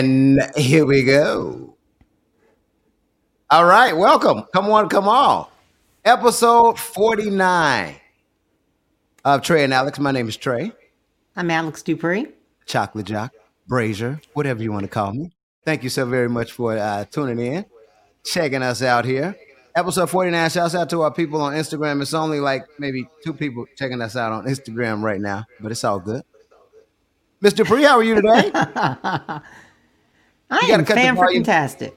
And here we go. All right, welcome. Come on, come on. Episode 49 of Trey and Alex. My name is Trey. I'm Alex Dupree. Chocolate Jock, Brazier, whatever you want to call me. Thank you so very much for uh, tuning in, checking us out here. Episode 49, shouts out to our people on Instagram. It's only like maybe two people checking us out on Instagram right now, but it's all good. Mr. Dupree, how are you today? I gotta am cut fan freaking.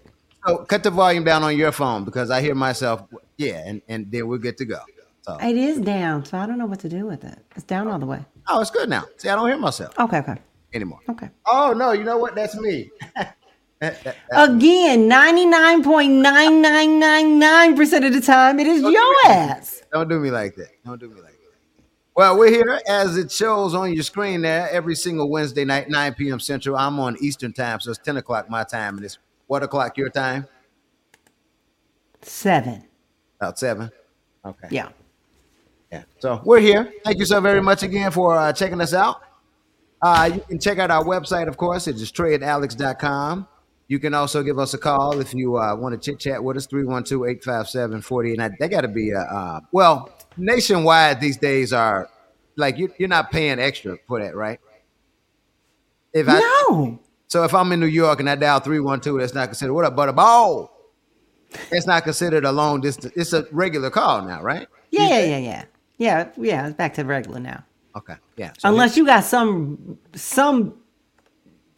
So cut the volume down on your phone because I hear myself. Yeah, and, and then we're good to go. So, It is down, so I don't know what to do with it. It's down all the way. oh, it's good now. See, I don't hear myself Okay, okay, anymore. okay. Oh no, you know what? That's me. That- that- Again, 99.9999% of the time, it is your ass. Don't do me like that. Don't do me like that. Well, we're here as it shows on your screen there every single Wednesday night, 9 p.m. Central. I'm on Eastern time, so it's 10 o'clock my time, and it's what o'clock your time? Seven. About seven. Okay. Yeah. Yeah. So we're here. Thank you so very much again for uh, checking us out. Uh, you can check out our website, of course. It's treyandalex.com. You can also give us a call if you uh, want to chit chat with us, 312 857 4089. They got to be, uh, uh, well, nationwide these days are like you, you're not paying extra for that, right? If I, No. So if I'm in New York and I dial 312, that's not considered, what up, butterball? That's not considered a long distance. It's a regular call now, right? Yeah, yeah, yeah, yeah. Yeah, yeah, it's back to regular now. Okay. Yeah. So Unless you got some some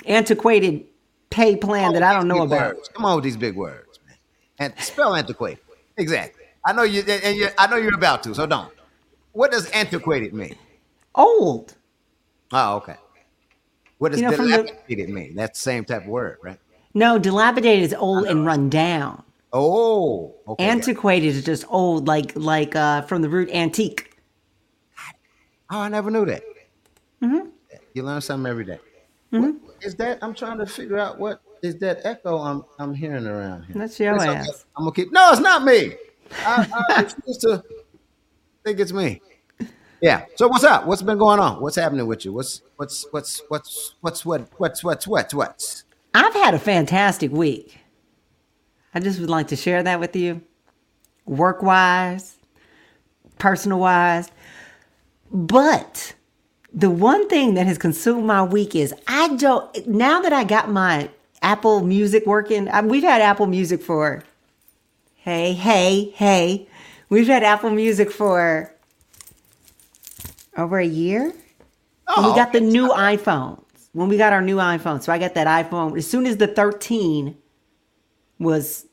antiquated pay plan that I don't know about. words. Come on with these big words, man. And spell antiquated. Exactly. I know you, and you, I know you're about to, so don't. What does antiquated mean? Old. Oh, okay. What does You know, from the- dilapidated mean? That's the same type of word, right? No, dilapidated is old and run down. Oh, okay. Antiquated is just old, like like uh, from the root antique. oh, I never knew that. Mm-hmm. You learn something every day. What is that? I'm trying to figure out what is that echo I'm I'm hearing around here. That's your It's okay. ass. I'm gonna keep. No, it's not me. I, I refuse to think it's me. Yeah. So what's up? What's been going on? What's happening with you? What's what's what's what's what's what what's what's what's what's I've had a fantastic week. I just would like to share that with you, work wise, personal wise. But the one thing that has consumed my week is I don't, now that I got my Apple Music working, I, we've had Apple Music for, hey, hey, hey, we've had Apple Music for over a year. When we oh, got the new iPhones. When we got our new iPhone. So I got that iPhone. As soon as the 13 was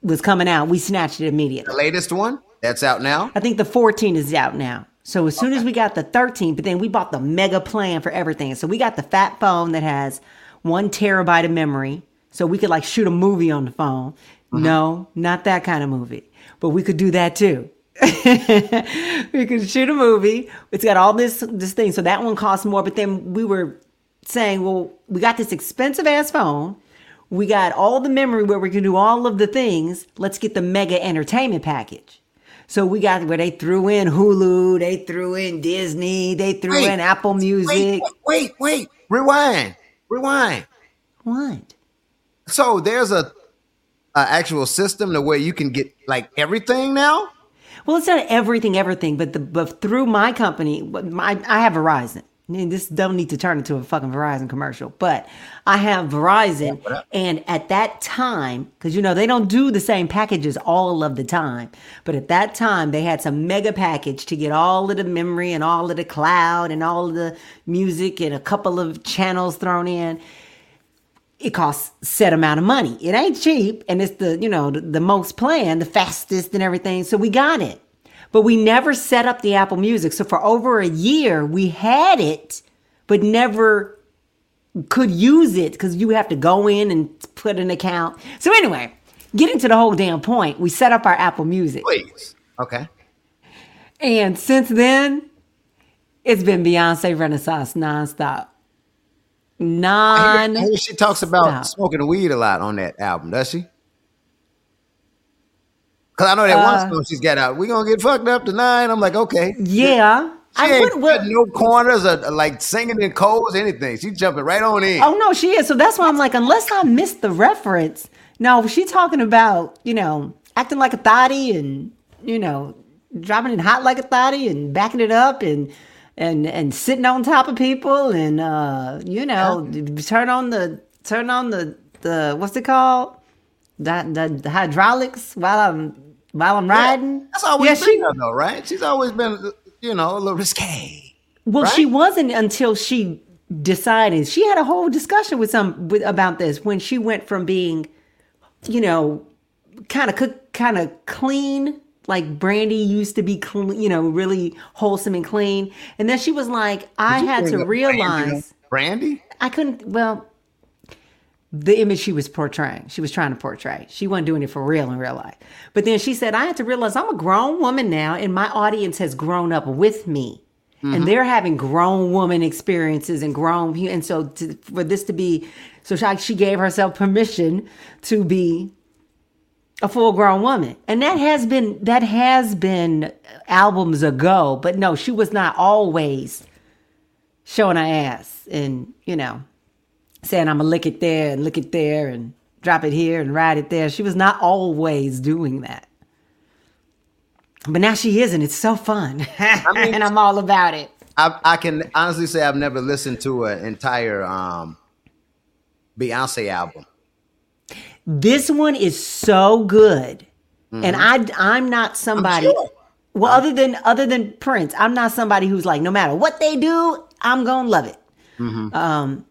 was coming out, we snatched it immediately. the latest one that's out now? I think the 14 is out now. So as soon as we got the 13, but then we bought the mega plan for everything. So we got the fat phone that has one terabyte of memory. So we could like shoot a movie on the phone. Mm-hmm. No, not that kind of movie. But we could do that too. we could shoot a movie. It's got all this this thing. So that one costs more. But then we were saying, well, we got this expensive ass phone. We got all the memory where we can do all of the things. Let's get the mega entertainment package. So we got where they threw in Hulu, they threw in Disney, they threw Wait, in Apple Music. Wait, wait, wait. Rewind. Rewind. What? So there's a, a actual system to where you can get like everything now? Well, it's not everything, everything, but the but through my company, my I have Verizon. This don't need to turn into a fucking Verizon commercial, but I have Verizon, and at that time, because you know they don't do the same packages all of the time, but at that time they had some mega package to get all of the memory and all of the cloud and all of the music and a couple of channels thrown in it costs set amount of money. It ain't cheap, and it's the you know the, the most plan, the fastest, and everything. So we got it, but we never set up the Apple Music. So for over a year, we had it, but never could use it because you have to go in and put an account. So anyway, getting to the whole damn point, we set up our Apple Music, Please. Okay. and since then, it's been Beyonce Renaissance nonstop. Non. she talks about smoking weed a lot on that album, does she? Cause I know that Uh, one song she's got out. We gonna get fucked up tonight. I'm like, okay, Yeah, She I ain't would- no corners or like singing in codes, anything. She jumping right on in. Oh no, she is. So that's why I'm like, unless I missed the reference. No, she talking about you know acting like a thotty and you know dropping it hot like a thotty and backing it up and and and sitting on top of people and uh you know turn on the turn on the the what's it called the the, the hydraulics while I'm while I'm riding. That's always yeah, been she her, though, right? She's always been, you know, a little risque. Well, right? she wasn't until she decided. She had a whole discussion with some with, about this when she went from being, you know, kind of cook, kind of clean, like Brandy used to be clean, you know, really wholesome and clean, and then she was like, I had to realize Brandy? I couldn't. Well, the image she was portraying, she was trying to portray. She wasn't doing it for real in real life. But then she said, I had to realize I'm a grown woman now, and my audience has grown up with me. And mm-hmm. they're having grown woman experiences and grown, and so to, for this to be, so she, she gave herself permission to be a full grown woman. And that has been, that has been albums ago, but no, she was not always showing her ass and, you know, saying I'm gonna lick it there and lick it there and drop it here and ride it there. She was not always doing that. But now she is, and it's so fun. mean- and I'm all about it. I, I can honestly say I've never listened to an entire um, Beyonce album. This one is so good. And I I'm not somebody sure. well other than other than Prince, I'm not somebody who's like no matter what they do, I'm going to love it. Um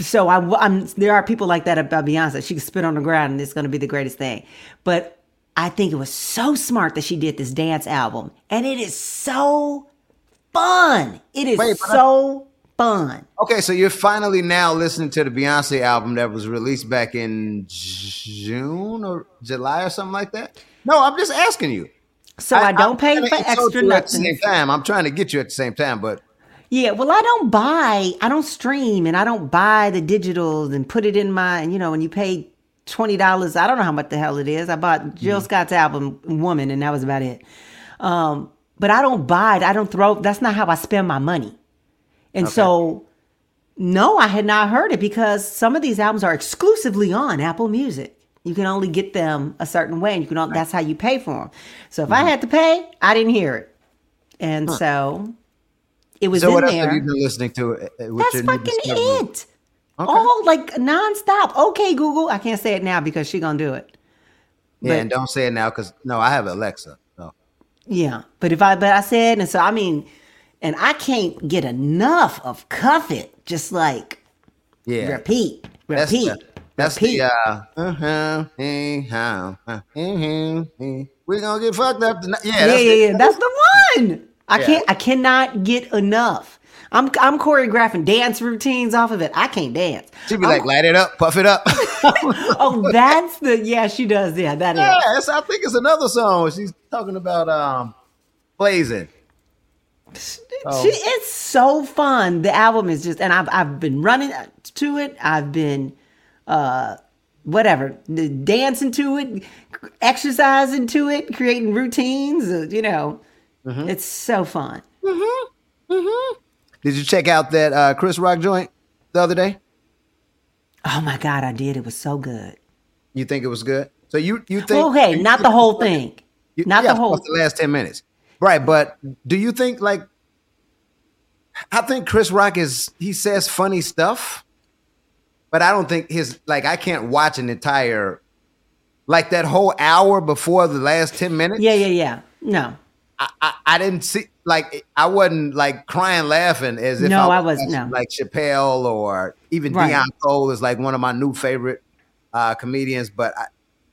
so I I'm there are people like that about Beyonce. She can spit on the ground and it's going to be the greatest thing. But I think it was so smart that she did this dance album and it is so fun. It is Wait, but I- so fun. Okay, so you're finally now listening to the Beyonce album that was released back in June or July or something like that. No, I'm just asking you. So I, don't I'm pay for extra you at the same time. I'm trying to get you at the same time, but Yeah, well, I don't buy, I don't stream, and I don't buy the digitals and put it in my, you know, and you pay twenty dollars. I don't know how much the hell it is. I bought Jill Mm-hmm. Scott's album "Woman," and that was about it. Um, but I don't buy it. I don't throw. That's not how I spend my money. And so, no, I had not heard it because some of these albums are exclusively on Apple Music. You can only get them a certain way, and you can. Only, That's how you pay for them. So if Mm-hmm. I had to pay, I didn't hear it, and so it was so in what else there. have you been listening to? uh, uh, That's fucking it. All like nonstop. Okay, Google. I can't say it now because she gonna do it. Yeah, But- and don't say it now because no, I have Alexa. So Yeah, but if I but I said and so I mean, and I can't get enough of cuff it. Just like yeah, repeat, that's repeat, the, that's repeat. the uh, uh-huh, hey, how, uh-huh, uh-huh, hey. we gonna get fucked up tonight. Yeah, yeah, that's yeah, it. yeah. That's the one. I Yeah. can't. I cannot get enough. I'm I'm choreographing dance routines off of it. I can't dance. She'd be like, light it up, puff it up. Oh, that's the yeah. She does. Yeah, that is. yeah, that's, I think it's another song. She's talking about um, blazing. Oh. She, it's so fun. The album is just, and I've I've been running to it. I've been, uh, whatever, dancing to it, exercising to it, creating routines. uh, you know, Mm-hmm. it's so fun. Mhm. Mhm. Did you check out that uh, Chris Rock joint the other day? Oh my god, I did. It was so good. You think it was good? So you you think? Well, hey, you not the whole thing. You- Not yeah, the whole. of course, the last 10 minutes. Right, but do you think like I think Chris Rock is he says funny stuff, but I don't think his like I can't watch an entire like that whole hour before the last 10 minutes. Yeah, yeah, yeah. No, I, I, I didn't see like I wasn't like crying laughing as if No, I was was- no. like Chappelle or even Right. Deon Cole is like one of my new favorite uh comedians, but I,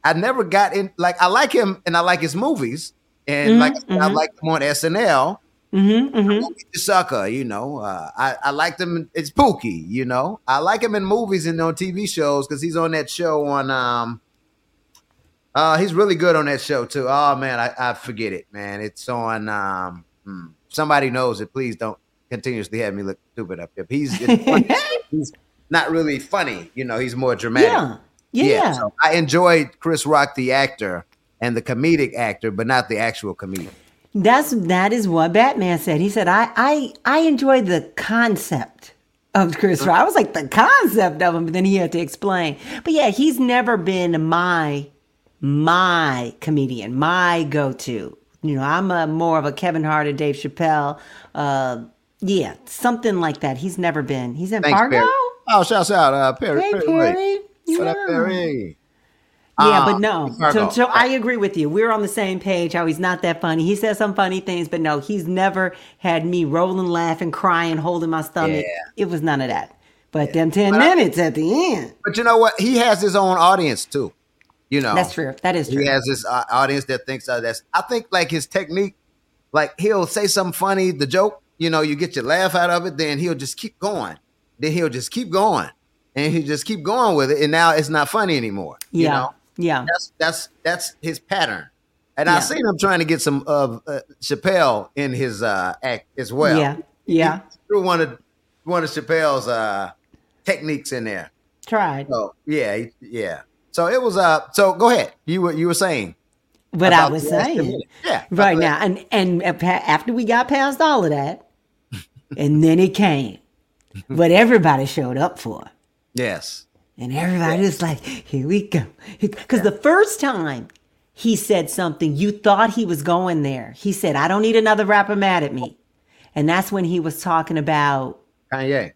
I never got in like I like him and I like his movies. And Mm-hmm, like I, said, I like him on SNL. hmm hmm The sucker, you know. Uh, I I liked him. It's Pookie, you know. I like him in movies and on TV shows because he's on that show on. um uh, he's really good on that show too. Oh man, I, I forget it, man. It's on. Um, hmm, somebody knows it. Please don't continuously have me look stupid up here. He's he's not really funny. You know, he's more dramatic. Yeah, yeah, yeah. so I enjoyed Chris Rock, the actor, and the comedic actor, but not the actual comedian. That's that is what Batman said. He said, "I I I enjoy the concept of Chris Rock." I was like, "The concept of him," but then he had to explain. But yeah, he's never been my my comedian, my go to. You know, I'm a more of a Kevin Hart or Dave Chappelle. Uh, yeah, something like that. He's never been. He's in Thanks, Fargo. Perry. Oh, shouts out uh, Perry. Hey, Perry. Perry. What up, Yeah. Perry? Yeah, Uh, but no. So, so I agree with you. We're on the same page. How he's not that funny. He says some funny things, but no, he's never had me rolling, laughing, crying, holding my stomach. Yeah. It was none of that. But them ten minutes at the end. But you know what? He has his own audience too. You know, That's true. That is true. He has this uh, audience that thinks uh, that's. I think like his technique, like he'll say something funny, the joke, you know, you get your laugh out of it, then he'll just keep going. Then he'll just keep going, and he just keep going with it, and now it's not funny anymore. You yeah. know, Yeah. that's that's that's his pattern. And Yeah. I seen him trying to get some of uh, Chappelle in his uh, act as well. Yeah. Yeah. He threw one of one of Chappelle's uh, techniques in there. Tried. So yeah, yeah. So it was uh. So go ahead. You were you were saying. But I was saying. Yeah. Right now. And and after we got past all of that, and then it came. What everybody showed up for. Yes. And everybody was like, here we go. Because the first time he said something, you thought he was going there. He said, I don't need another rapper mad at me. And that's when he was talking about, Kanye.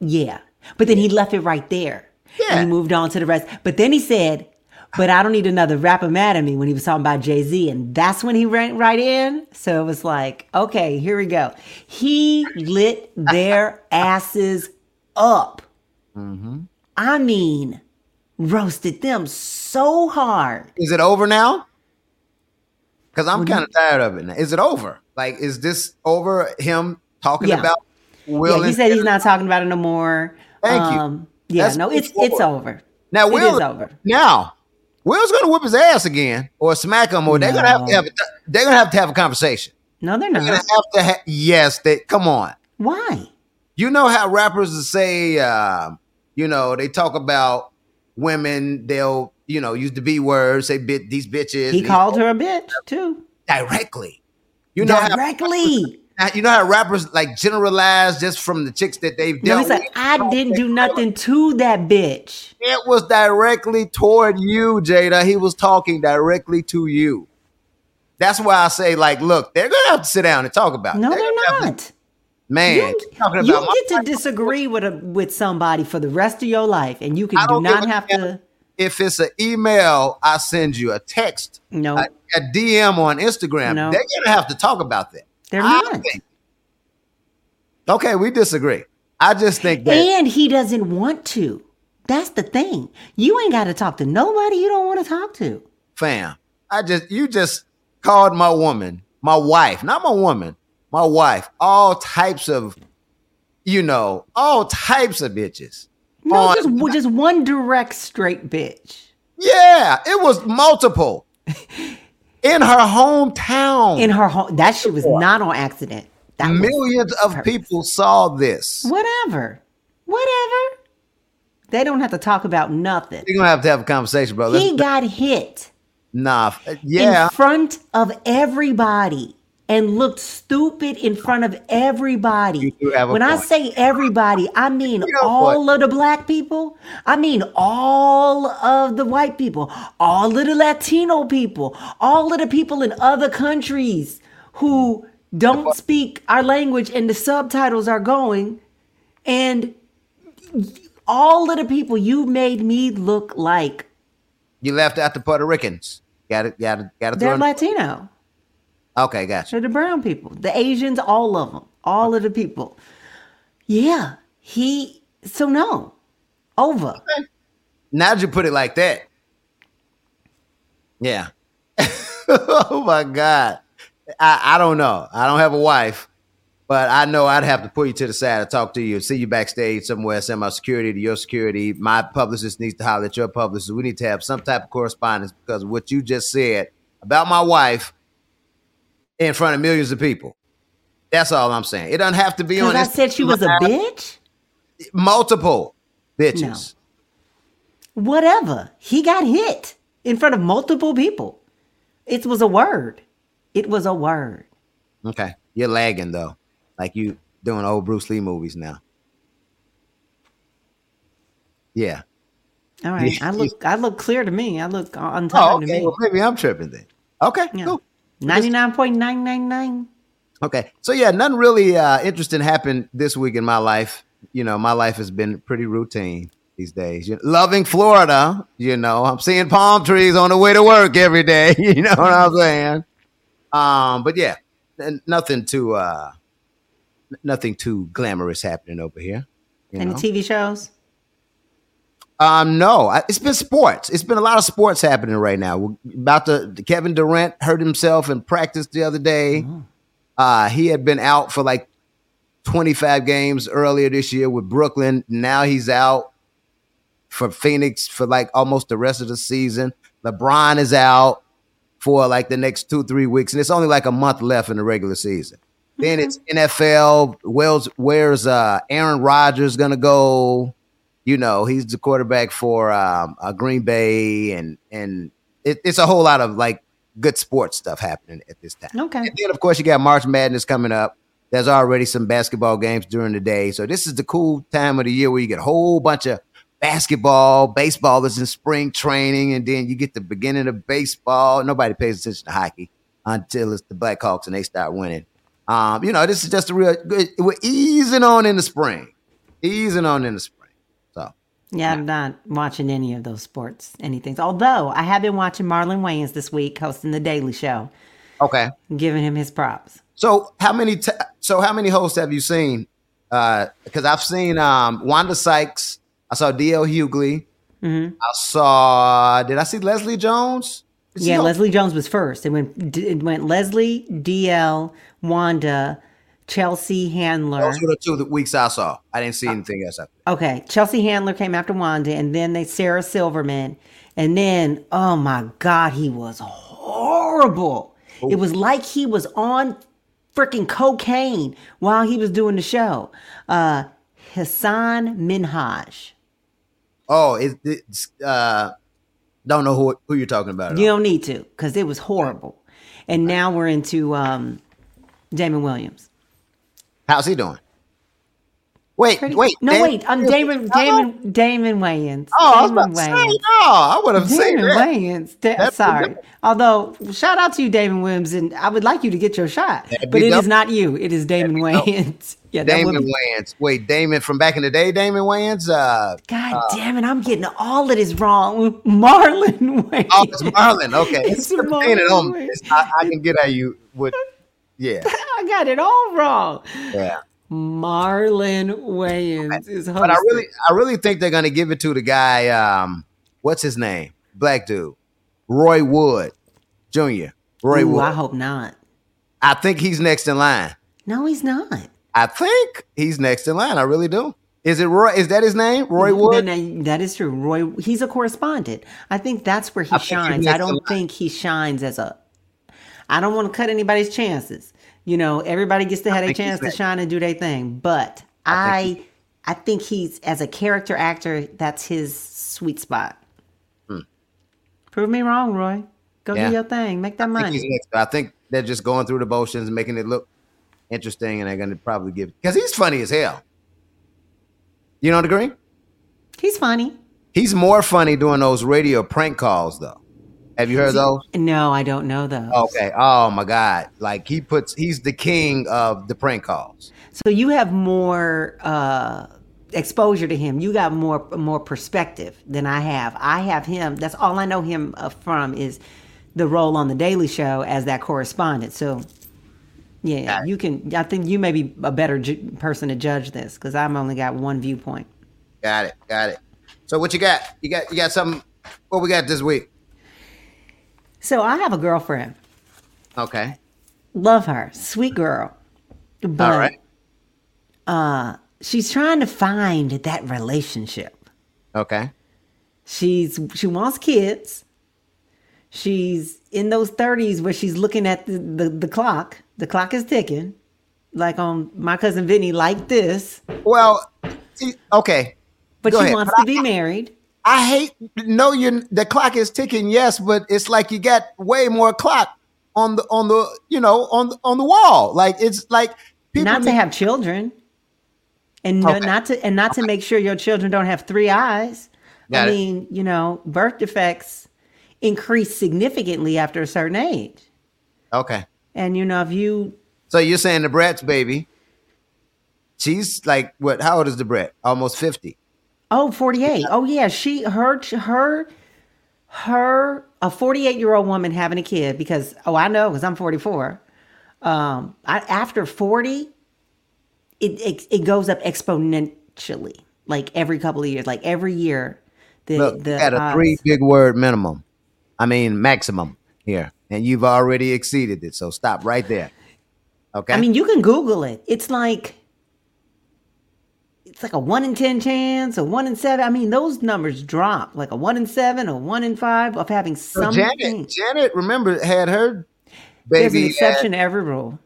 yeah. But then he left it right there. Yeah. And he moved on to the rest. But then he said, but I don't need another rapper mad at me when he was talking about Jay Z. And that's when he went right in. So it was like, okay, here we go. He lit their asses up. Mm-hmm. I mean, roasted them so hard. Is it over now? Because I'm kind of tired of it. Now. Is it over? Like, is this over? Him talking Yeah. about Will? yeah, he said he's not talking about it no more. Thank you. Um, Yeah, That's no, it's moving it's over. now. it Will is over. Now, Will's gonna whip his ass again or smack him, or they're gonna have to have. A, they're gonna have to have a conversation. No, they're not. They're gonna have to. Ha- yes, they. Come on. Why? You know how rappers say, uh, you know, they talk about women. They'll, you know, use the B word, say bit these bitches. He called her a bitch too. directly. You know how Directly. You know how rappers like generalize just from the chicks that they've No, dealt he's like, with? I didn't do nothing to that bitch. It was directly toward you, Jada. He was talking directly to you. That's why I say, like, look, they're gonna have to sit down and talk about. it. No, they're gonna have to- not. man, You, you get to disagree with a, with somebody for the rest of your life, and you can do not have to. if it's an email, I send you a text, No, a, a DM on Instagram. No. They're gonna have to talk about that. They're not. think. Okay, we disagree. I just think that And he doesn't want to. That's the thing. You ain't got to talk to nobody you don't want to talk to. fam. I just you just called my woman, my wife, not my woman, my wife, all types of, you know, all types of bitches. No, On- just just one direct straight bitch yeah, it was multiple in her hometown. in her home. That shit was not on accident. That Millions of purpose. people saw this. whatever, whatever. They don't have to talk about nothing. You're gonna have to have a conversation, bro. Let's, He got hit nah, yeah. in front of everybody and looked stupid in front of everybody. When I say everybody, I mean You have a all of the black people. I mean all of the white people, all of the Latino people, all of the people in other countries who don't speak our language and the subtitles are going and all of the people you made me look like You left out the Puerto Ricans. Got it. Got it. Got to they're Latino. Okay, gotcha. They're the brown people, the Asians, all of them, all of the people. Yeah, he. So no, over. Now that you put it like that, yeah. oh my God, I, I don't know. I don't have a wife, but I know I'd have to pull you to the side and talk to you, see you backstage somewhere, send my security to your security. My publicist needs to holler at your publicist. We need to have some type of correspondence because of what you just said about my wife in front of millions of people. That's all I'm saying. It doesn't have to be on. I said she was a bitch. multiple bitches. Whatever. He got hit in front of multiple people. It was a word. It was a word. Okay, you're lagging though, like you doing old Bruce Lee movies now. Yeah. All right. I look I look clear to me. I look on Oh, time to okay. me. Well, maybe I'm tripping then. Okay, Yeah. cool. Ninety nine point nine nine nine. Okay. So yeah, nothing really uh interesting happened this week in my life. You know, my life has been pretty routine these days. You loving Florida, you know, I'm seeing palm trees on the way to work every day. You know what I'm saying? Um, but yeah, nothing too uh nothing too glamorous happening over here. You Any know? TV shows? Um, no, I, it's been sports. It's been a lot of sports happening right now. We're about to Kevin Durant hurt himself in practice the other day. Uh, he had been out for like 25 games earlier this year with Brooklyn. Now he's out for Phoenix for like almost the rest of the season. LeBron is out for like the next two, three weeks, and it's only like a month left in the regular season. Then it's NFL. Where's where's uh, Aaron Rodgers gonna go? You know, he's the quarterback for um, uh, Green Bay, and and it, it's a whole lot of like good sports stuff happening at this time. Okay. And then, of course, you got March Madness coming up. There's already some basketball games during the day. So this is the cool time of the year where you get a whole bunch of basketball, baseball is in spring training, and then you get the beginning of baseball. Nobody pays attention to hockey until it's the Blackhawks and they start winning. Um, you know, this is just a real good. We're easing on in the spring, easing on in the spring. Yeah, I'm not watching any of those sports, anything. Although I have been watching Marlon Wayans this week hosting the Daily Show, okay. giving him his props. So how many? T- so how many hosts have you seen? Because I've seen um, Wanda Sykes. I saw D.L. Hughley. Mm-hmm. I saw. Did I see Leslie Jones? Yeah, Leslie Jones was first. It went it went Leslie, DL, Wanda, Chelsea Handler. Those were the two the weeks I saw. I didn't see anything else. After. Okay, Chelsea Handler came after Wanda, and then they Sarah Silverman, and then oh my God, he was horrible. It was like he was on freaking cocaine while he was doing the show. Uh, Hasan Minhaj. Oh, it, it's uh, don't know who who you're talking about. You all. don't need to, because it was horrible. And now we're into um, Damon Williams. How's he doing? Wait, Pretty- wait. no, Dan- wait. Um, I'm Damon. Damon. Damon Wayans. Oh, I was about say, no, I would have seen Damon that. Wayans. Da- That'd sorry. Although, shout out to you, Damon Williams, and I would like you to get your shot. That'd But it is not you. It is Damon. Wayans. yeah, Damon. Wayans. Wait, Damon from back in the day. Damon Wayans. Uh, God uh, damn it! I'm getting all of this wrong. Marlon oh, Wayans. oh, it's Marlon. Okay, It's it's, saying it on. Marlon. Um, it's, I, I can get at you with. Yeah, got it all wrong. yeah. Marlon Wayans is hosting. But I really, I really think they're gonna give it to the guy. Um, what's his name? Black dude, Roy Wood Jr. Roy Ooh, Wood. I hope not. I think he's next in line. No, he's not. I think he's next in line. I really do. Is it Roy? Is that his name? Roy Wood? No, no, that is true. Roy, he's a correspondent. I think that's where he I shines. I don't think he shines as a. I don't want to cut anybody's chances. You know, everybody gets to have a chance to shine and do their thing. But I think I, I think he's as a character actor, that's his sweet spot. Prove me wrong, Roy. Go Hmm. Yeah. do your thing. Make that I money. next. I think they're just going through the motions, making it look interesting, and they're gonna probably give because he's funny as hell. You don't agree? He's funny. He's more funny doing those radio prank calls, though. Have you heard those? No, I don't know those. Okay. Oh my God! Like he puts, he's the king of the prank calls. So you have more uh, exposure to him. You got more more perspective than I have. I have him. That's all I know him uh, from is the role on the Daily Show as that correspondent. So yeah, you can. I think you may be a better ju- person to judge this because I'm only got one viewpoint. Got it. Got it. So what you got? You got you got something? What we got this week? So I have a girlfriend. Okay. Love her, sweet girl. But All right. uh, she's trying to find that relationship. Okay. She's she wants kids. She's in those thirties where she's looking at the, the, the clock. The clock is ticking. Like on my cousin Vinny, like this. Well, okay. But Go she ahead. wants But to be married. I hate no you the clock is ticking, yes, but it's like you got way more clock on the on the you know on the, on the wall. Like it's like not to need- have children, and no, not to and not to make sure your children don't have three eyes. Got I it. mean, you know, birth defects increase significantly after a certain age, Okay, and you know, if you so you're saying the Brett's baby? She's like what? How old is the Brett? Almost fifty. Oh, 48. Oh yeah, she her her her a 48 year old woman having a kid because oh I know because I'm 44. Um, I, after 40, it, it it goes up exponentially, like every couple of years, like every year. The Look, the got a odds- three big word minimum. I mean maximum here, and you've already exceeded it. So stop right there. Okay. I mean, you can Google it. It's like it's like a one in ten chance, a one in seven. I mean, those numbers drop like a one in seven, a one in five of having So something. Janet, Janet, remember had her baby. There's an exception at- to every rule.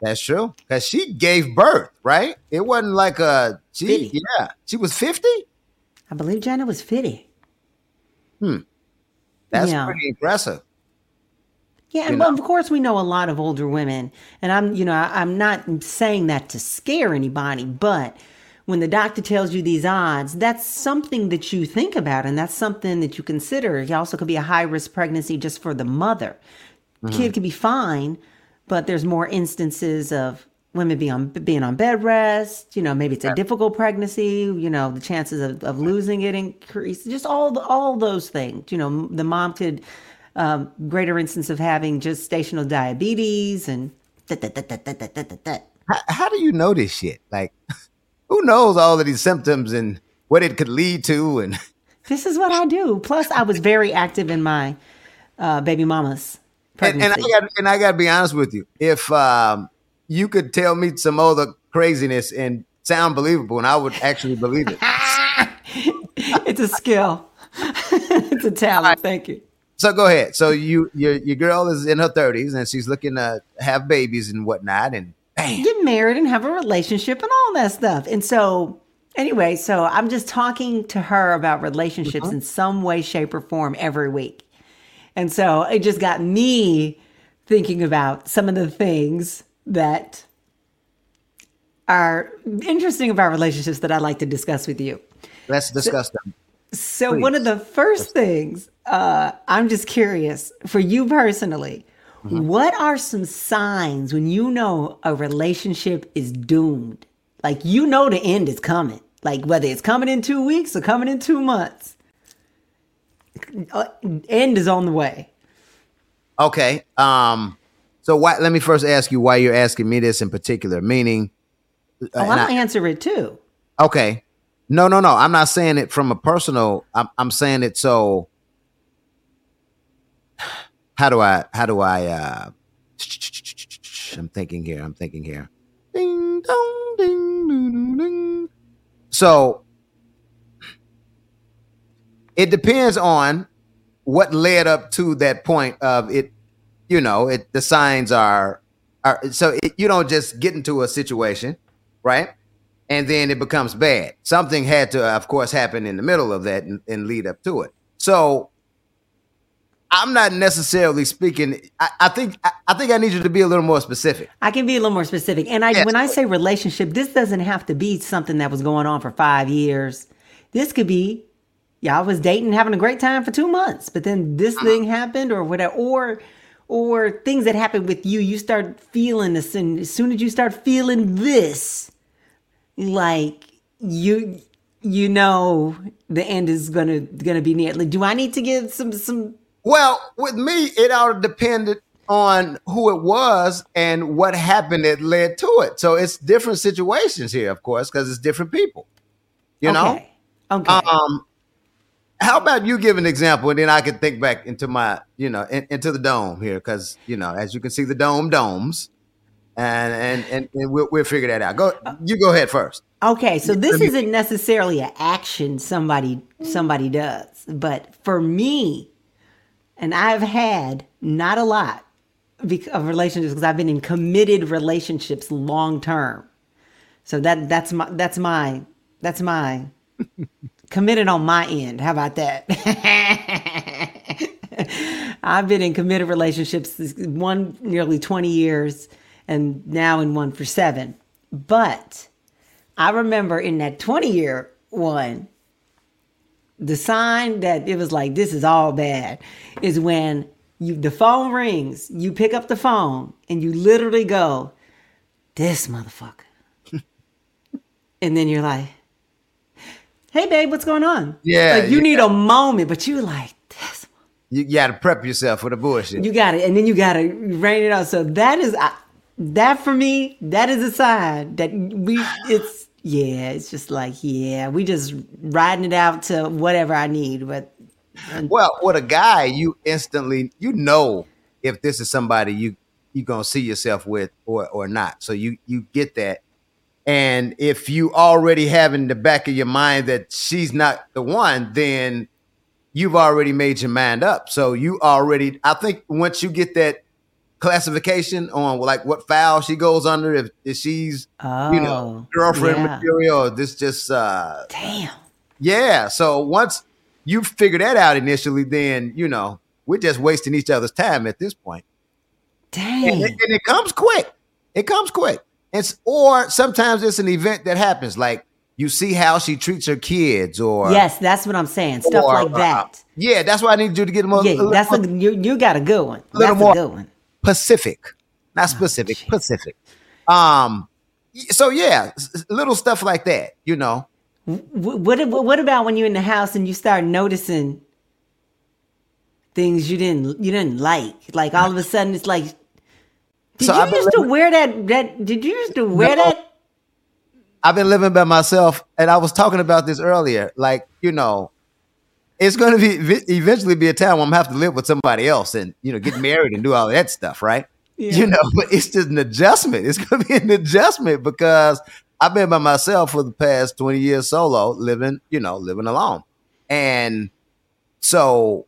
that's true because she gave birth, right? It wasn't like a she. 50. Yeah, she was fifty. I believe Janet was 50. Hmm. That's Yeah. pretty impressive. Yeah, and know? of course we know a lot of older women, and I'm, you know, I- I'm not saying that to scare anybody, but when the doctor tells you these odds, that's something that you think about and that's something that you consider. It also could be a high risk pregnancy just for the mother. Mm-hmm. Kid could be fine, but there's more instances of women being on, being on bed rest. You know, maybe it's a difficult pregnancy. You know, the chances of, of losing it increase. Just all the, all those things. You know, the mom could um, greater instance of having just gestational diabetes and. How, how do you know this shit? Like, who knows all of these symptoms and what it could lead to? And This is what I do. Plus, I was very active in my uh, baby mama's and, and. I got and I got to be honest with you. If um, you could tell me some other craziness and sound believable, and I would actually believe it. it's a skill. it's a talent. Thank you. So go ahead. So you your your girl is in her thirties and she's looking to have babies and whatnot, and bam, get married and have a relationship and all that stuff. And so, anyway, so I'm just talking to her about relationships in some way, shape, or form every week. And so it just got me thinking about some of the things that are interesting about relationships that I'd like to discuss with you. let's discuss them. So one of the first things uh, I'm just curious for you personally, what are some signs when you know a relationship is doomed? Like you know the end is coming. Like whether it's coming in two weeks or coming in two months, uh, end is on the way. Okay. Um. So why? Let me first ask you why you're asking me this in particular. Meaning, Oh, I'll I- answer it too. okay. No, no, no. I'm not saying it from a personal. I'm, I'm saying it so. How do I? How do I? uh I'm thinking here. I'm thinking here. Ding dong, ding doo, doo, ding. So it depends on what led up to that point of it. You know, it the signs are are so it, you don't just get into a situation, right? and then it becomes bad. Something had to, of course, happen in the middle of that and, and lead up to it. So I'm not necessarily speaking. I, I think I, I think I need you to be a little more specific. I can be a little more specific. And I, Yes. when I say relationship, this doesn't have to be something that was going on for five years. This could be, y'all was dating, having a great time for two months, but then this uh-huh. thing happened or whatever, or, or things that happened with you. You start feeling this, and as soon as you start feeling this, like you, you know, the end is gonna gonna be near. Like, do I need to give some some? Well, with me, it all depended on who it was and what happened that led to it. So it's different situations here, of course, because it's different people. You know. okay. okay. Um, how about you give an example, and then I can think back into my, you know, in, into the dome here, because you know, as you can see, the dome domes, and and and, and we'll we'll figure that out. Go, you go ahead first. Okay, so this isn't necessarily an action somebody somebody does, but for me, and I've had not a lot of relationships because I've been in committed relationships long term. So that that's my that's my that's my committed on my end. How about that? I've been in committed relationships, one nearly 20 years, and now in one for seven. But I remember in that 20 year one, the sign that it was like, this is all bad, is when you the phone rings, you pick up the phone, and you literally go, this motherfucker. and then you're like, hey, babe, what's going on? Yeah. Like you need a moment, but you're like, this. You got to prep yourself for the bullshit. You got it. And then you got to rein it out. So that is, uh, that for me, that is a sign that we, it's, yeah, it's just like, yeah, we just riding it out to whatever I need. But well, with a guy, you instantly, you know, if this is somebody you, you gonna see yourself with or or not. So you you get that. And if you already have in the back of your mind that she's not the one, then you've already made your mind up. So you already, I think once you get that classification on like what foul she goes under, if, if she's oh, you know girlfriend yeah. material, or this just uh damn. yeah. So once you figure that out initially, then you know we're just wasting each other's time at this point. Dang. And it, and it comes quick. It comes quick. It's or sometimes it's an event that happens, like you see how she treats her kids, or yes, that's what I'm saying. Stuff or, like that. Uh, yeah, that's why I need you to get them. A, yeah, that's more a you. You got a good one. little That's more- a good one. Pacific, not specific, Pacific. Um, so yeah, little stuff like that, you know. What what what about when you're in the house and you start noticing things you didn't you didn't like? Like all of a sudden it's like, did So you I've used to living- wear that? That did you used to wear No. that? I've been living by myself, and I was talking about this earlier. Like, you know, it's going to be eventually be a time when I'm gonna have to live with somebody else, and you know, get married and do all that stuff, right? Yeah. You know, but it's just an adjustment. It's going to be an adjustment because I've been by myself for the past 20 years solo, living, you know, living alone, and so,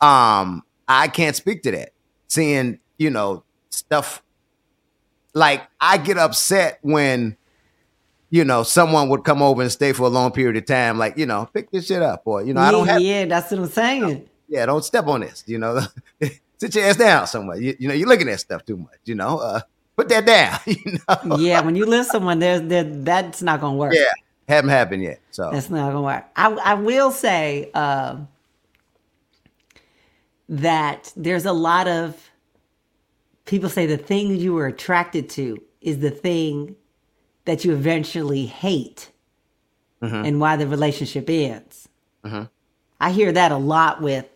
um, I can't speak to that. Seeing, you know, stuff like I get upset when you know, someone would come over and stay for a long period of time, like, you know, pick this shit up, or you know, I don't yeah, have, yeah, that's what I'm saying. yeah, don't step on this, you know, sit your ass down somewhere. You, you know, you're looking at stuff too much, you know, uh, put that down, you know. Yeah, when you live someone, there's there that's not gonna work. Yeah, haven't happened yet, so That's not gonna work. I I will say um, that there's a lot of people say the thing you were attracted to is the thing that you eventually hate, mm-hmm. and why the relationship ends. Mm-hmm. I hear that a lot with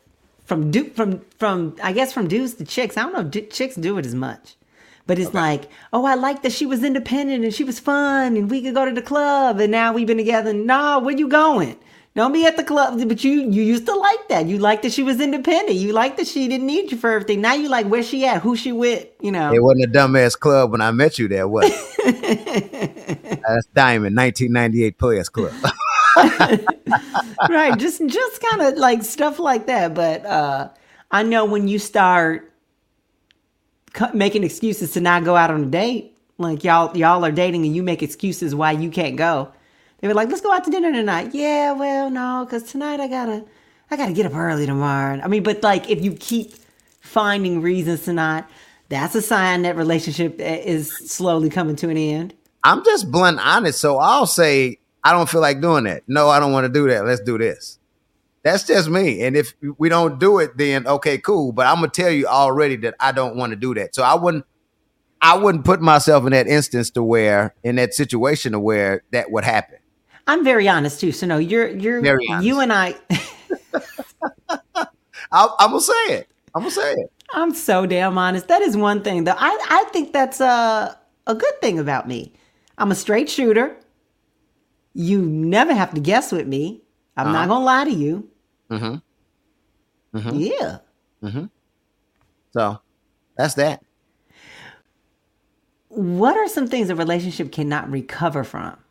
from du- from from I guess from dudes to chicks. I don't know if du- chicks do it as much. But it's like, oh, I like that she was independent and she was fun and we could go to the club and now we've been together. No, where you going? Don't be at the club. But you you used to like that. You liked that she was independent. You liked that she didn't need you for everything. Now you like where she at, who she with, you know. it wasn't a dumbass club when I met you there, was? That's Diamond, 1998 Players Club. right just just kind of like stuff like that but uh i know when you start cu- making excuses to not go out on a date like y'all y'all are dating and you make excuses why you can't go they were like let's go out to dinner tonight yeah well no because tonight i gotta i gotta get up early tomorrow i mean but like if you keep finding reasons to not that's a sign that relationship eh, is slowly coming to an end I'm just blunt honest, so I'll say I don't feel like doing that. No, I don't want to do that. Let's do this. That's just me. And if we don't do it, then okay, cool. But I'm gonna tell you already that I don't want to do that. So I wouldn't I wouldn't put myself in that instance to where in that situation to where that would happen. I'm very honest too so no you're you're you and i I, I'm gonna say it. I'm gonna say it. I'm so damn honest. That is one thing that I, I think that's a, a good thing about me. I'm a straight shooter. You never have to guess with me. I'm not uh-huh. gonna lie to you. Mm-hmm. mm-hmm. Yeah. Mm-hmm. So that's that. What are some things a relationship cannot recover from?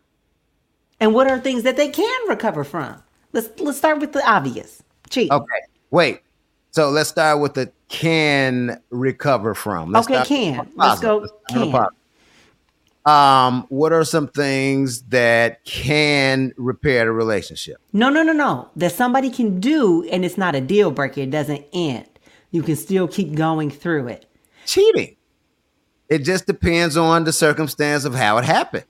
And what are things that they can recover from? Let's let's start with the obvious. Cheat. Okay. Wait. So let's start with the can recover from. Let's Okay, can. Let's go, positive. start with the can. Um, what are some things that can repair the relationship? No, no, no, no. That somebody can do and it's not a deal breaker. It doesn't end. you can still keep going through it. Cheating. It just depends on the circumstance of how it happened.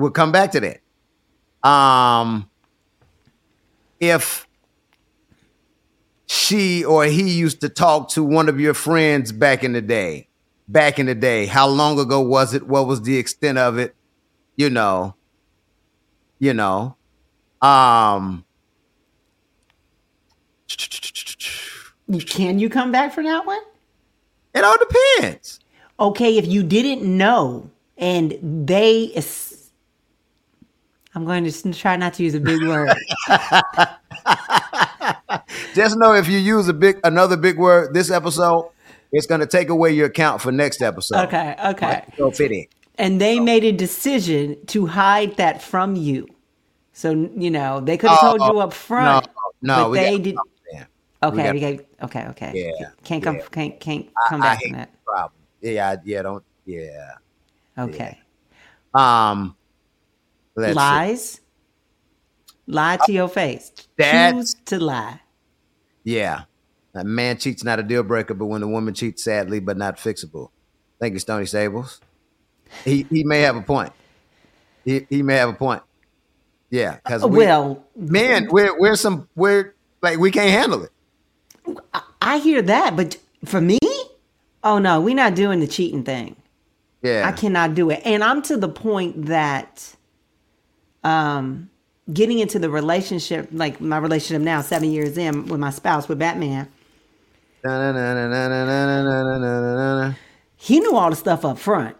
We'll come back to that. Um, if she or he used to talk to one of your friends back in the day, back in the day, how long ago was it? What was the extent of it? You know, you know, um, Can you come back for that one? it all depends. Okay, if you didn't know and they, I'm going to try not to use a big word. Just know if you use a big another big word this episode, it's going to take away your account for next episode. Okay, okay. So fit in. And they made a decision to hide that from you. So, you know, they could have told you up front. Oh, No, no, but they did. Yeah. Okay, got- we got, okay, okay. Yeah, Can't come, yeah. can't, can't come I back hate from that. problem. Yeah, yeah, don't. Yeah. Okay. Um. Let's see. Lies. Lie to your face. That's- Choose to lie. Yeah. A man cheats not a deal breaker, but when the woman cheats, sadly, but not fixable. Thank you, Stony Sables. He he may have a point. He he may have a point. Yeah, because well, man, we're we're some we're like we can't handle it. I hear that, but for me, oh no, we're not doing the cheating thing. Yeah, I cannot do it. And I'm to the point that um, getting into the relationship, like my relationship now, seven years in with my spouse with Batman. He knew all the stuff up front.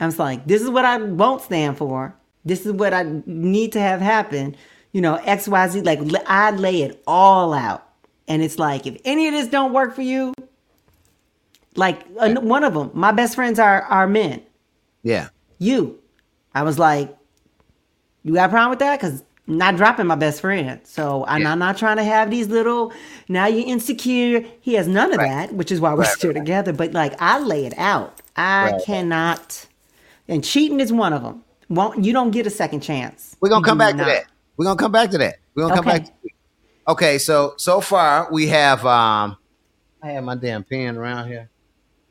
I was like, this is what I won't stand for. This is what I need to have happen. You know, X, Y, Z. Like I lay it all out, and it's like if any of this don't work for you, like one of them, my best friends are are men. Yeah. You, I was like, you got a problem with that? Because not dropping my best friend. So and Yeah. I'm not trying to have these little, now you're insecure. He has none of Right. that, which is why we're Right, still together. But like, I lay it out. I Right, cannot. And cheating is one of them. Won't you don't get a second chance. we're gonna come back not. to that. We're gonna come back to that. We're gonna come Okay. back. To okay, so so far we have um, I have my damn pen around here.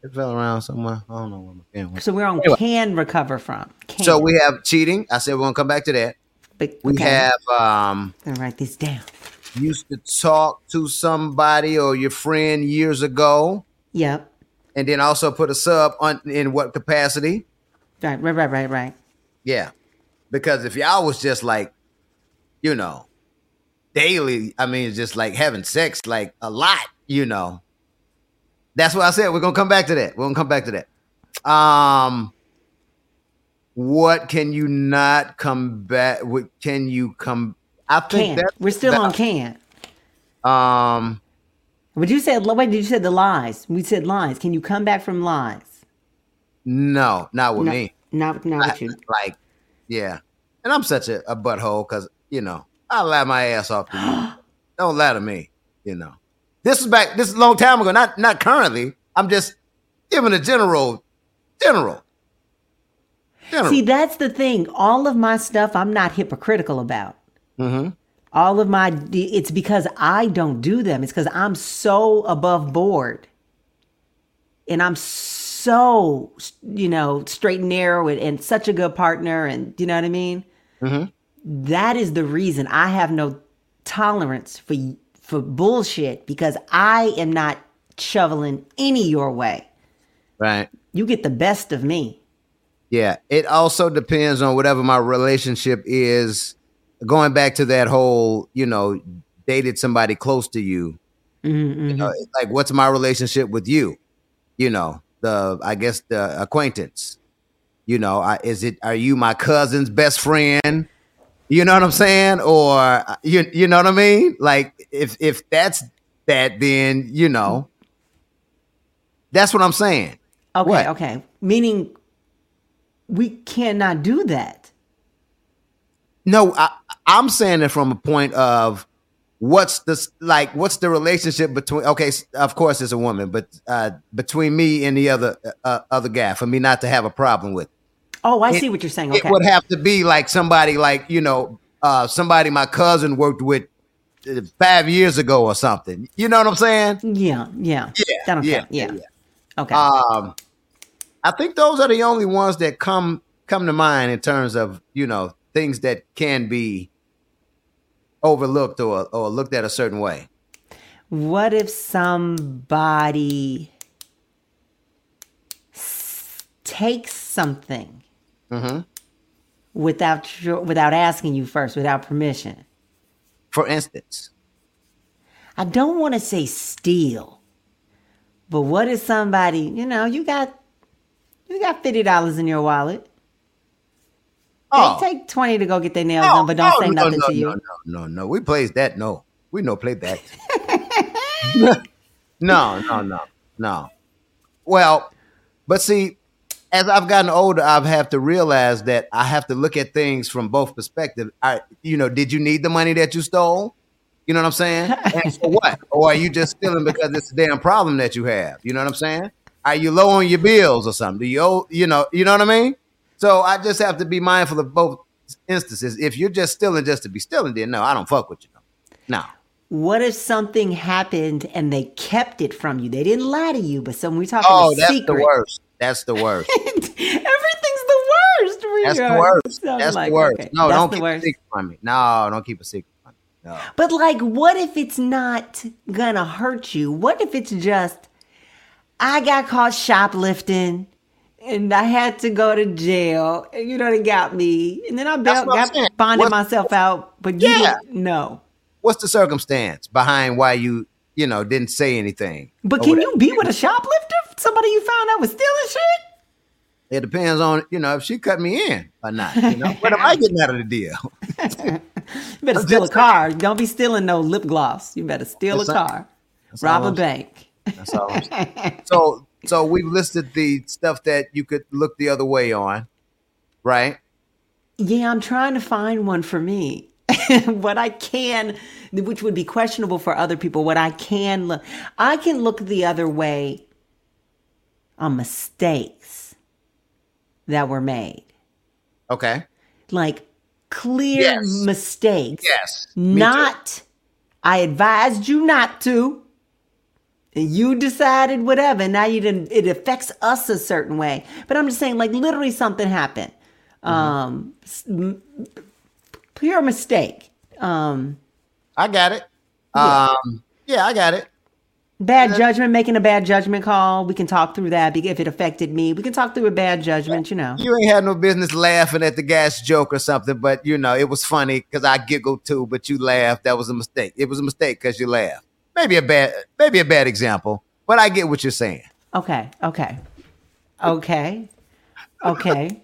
It fell around somewhere. I don't know where my pen went. So we're on Anyway. can recover from. Can. So we have cheating. I said we're gonna come back to that. But, We okay, have um I'm gonna write these down. used to talk to somebody or your friend years ago, Yep. and then also put a sub on in what capacity? Right, right, right, right, right. Yeah, because if y'all was just like, you know, daily, I mean, it's just like having sex like a lot, you know. That's what I said. We're gonna come back to that. We're gonna come back to that. Um, what can you not come back? What can you come? I think that We're still that- on can. Um, But you said wait, Did you say the lies. We said lies. Can you come back from lies? no, not with No, me. Not not I- with you. like, yeah. And I'm such a, a butthole because, you know, I lie my ass off to you. Don't lie to me, you know. This is back, this is a long time ago, not not currently. I'm just giving a general, general. General. See, that's the thing. All of my stuff I'm not hypocritical about. hmm All of my it's because I don't do them. It's because I'm so above board. And I'm so you know, straight and narrow and, and such a good partner and you know what I mean? hmm that is the reason I have no tolerance for for bullshit because I am not shoveling any your way. Right. You get the best of me. Yeah. It also depends on whatever my relationship is. Going back to that whole, you know, dated somebody close to you. Mm-hmm, You know, like what's my relationship with you? You know, the I guess the acquaintance. You know, I, is it are you my cousin's best friend? You know what I'm saying? Or uh, you you know what I mean? Like if if that's that, then you know, that's what I'm saying. Okay, What? okay. Meaning we cannot do that. No, I, I'm saying it from a point of what's the like what's the relationship between okay of course it's a woman but uh between me and the other uh, other guy for me not to have a problem with Oh, I It- see what you're saying. it would have to be like somebody like you know uh somebody my cousin worked with uh, five years ago or something. You know what I'm saying? Yeah, yeah, Yeah, yeah, yeah. yeah. Okay. Um, I think those are the only ones that come come to mind in terms of you know things that can be overlooked or or looked at a certain way. What if somebody takes something Mhm. without your, without asking you first, without permission? For instance, I don't want to say steal, but what if somebody, you know, you got you got fifty dollars in your wallet? oh, They take twenty to go get their nails no, done, but don't no, say no, nothing no, to you. No, no, no, no. We plays that. No, we no play that. no, no, no, no. Well, but see, as I've gotten older, I've have to realize that I have to look at things from both perspectives. I, you know, did you need the money that you stole? You know what I'm saying? And for what? Or are you just stealing because it's a damn problem that you have? You know what I'm saying? Are you low on your bills or something? Do you owe, you know, you know what I mean? So I just have to be mindful of both instances. If you're just stealing just to be stealing, then no, I don't fuck with you. No. What if something happened and they kept it from you? They didn't lie to you, but some we talking Oh, that's secret. the worst. That's the worst. Everything's the worst. We That's the worst. so That's like, the worst. okay, No, that's don't keep worst. a secret from me. No, don't keep a secret from me. No. But like, what if it's not gonna hurt you? What if it's just I got caught shoplifting and I had to go to jail and you know they got me and then I bailed, got bonded What's- myself out, but you Yeah. know. What's the circumstance behind why you, you know, didn't say anything? But can whatever? you be with a shoplifter? Somebody you found out was stealing shit? It depends on, you know, if she cut me in or not. You know, what am I getting out of the deal? You better steal a car. Don't be stealing no lip gloss. You better steal That's a all- car. Rob a bank. That's all. I'm so, so we've listed the stuff that you could look the other way on, right? Yeah, I'm trying to find one for me. what I can, which would be questionable for other people, what I can look, I can look the other way on mistakes that were made, Okay. like clear Yes. mistakes. Yes. Too. Not, I advised you not to. And you decided whatever. Now you didn't. It affects us a certain way. But I'm just saying, like literally, something happened. Mm-hmm. Um, pure mistake. Um, I got it. Yeah. Um, yeah, I got it. Bad judgment, making a bad judgment call. We can talk through that if it affected me. We can talk through a bad judgment. You know. You ain't had no business laughing at the gas joke or something, but you know, it was funny because I giggled too, but you laughed. That was a mistake. It was a mistake because you laughed. Maybe a bad, maybe a bad example, but I get what you're saying. Okay. Okay. Okay. Okay.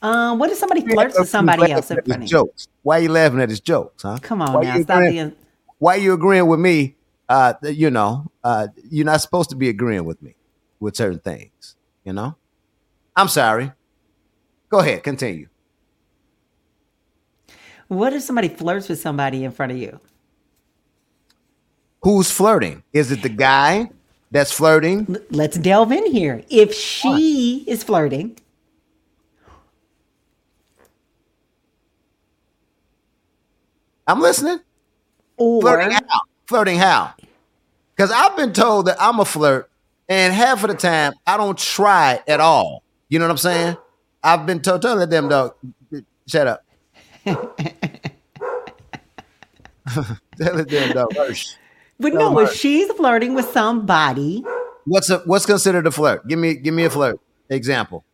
Um, what if somebody flirts with somebody else in front of you? jokes. Why are you laughing at his jokes, huh? Come on Why now, stop being. Why are you agreeing with me? Uh, you know, uh, you're not supposed to be agreeing with me with certain things. You know, I'm sorry. Go ahead, continue. What if somebody flirts with somebody in front of you? Who's flirting? Is it the guy that's flirting? L- Let's delve in here. If she is flirting, I'm listening. or Flirting how? Flirting how? Because I've been told that I'm a flirt, and half of the time I don't try at all. You know what I'm saying? I've been told, tell them dog, shut up. tell it them dog. hush. but no, if she's flirting with somebody, What's a what's considered a flirt? Give me give me a flirt example.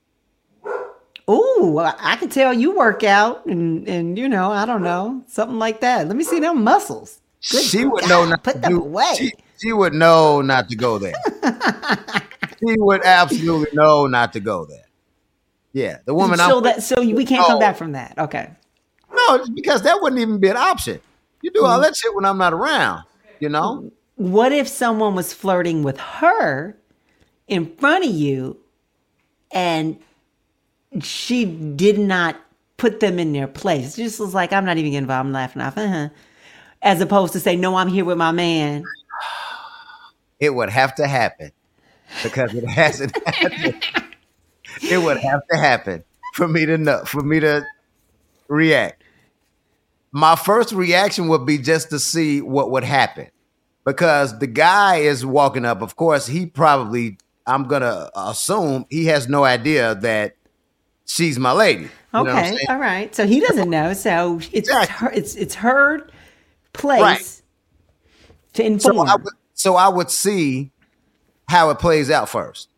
ooh, I I can tell you work out and and you know, I don't know, something like that. Let me see them muscles. Good she would God, know not put to them do, away. She, she would know not to go there. she would absolutely know not to go there. Yeah, the woman so I'm that so we can't come back from that. Okay. No, because that wouldn't even be an option. You do Mm-hmm. all that shit when I'm not around. You know? What if someone was flirting with her in front of you and she did not put them in their place? Just was like, I'm not even getting involved. I'm laughing off. Uh-huh. As opposed to say, no, I'm here with my man. It would have to happen because it hasn't happened. it would have to happen for me to know, for me to react. my first reaction would be just to see what would happen because the guy is walking up. Of course, he probably, I'm going to assume he has no idea that she's my lady. You know what I'm Okay, all right. So he doesn't know. So it's Exactly. her, it's it's her place Right. to inform. So I, would, so I would see how it plays out first,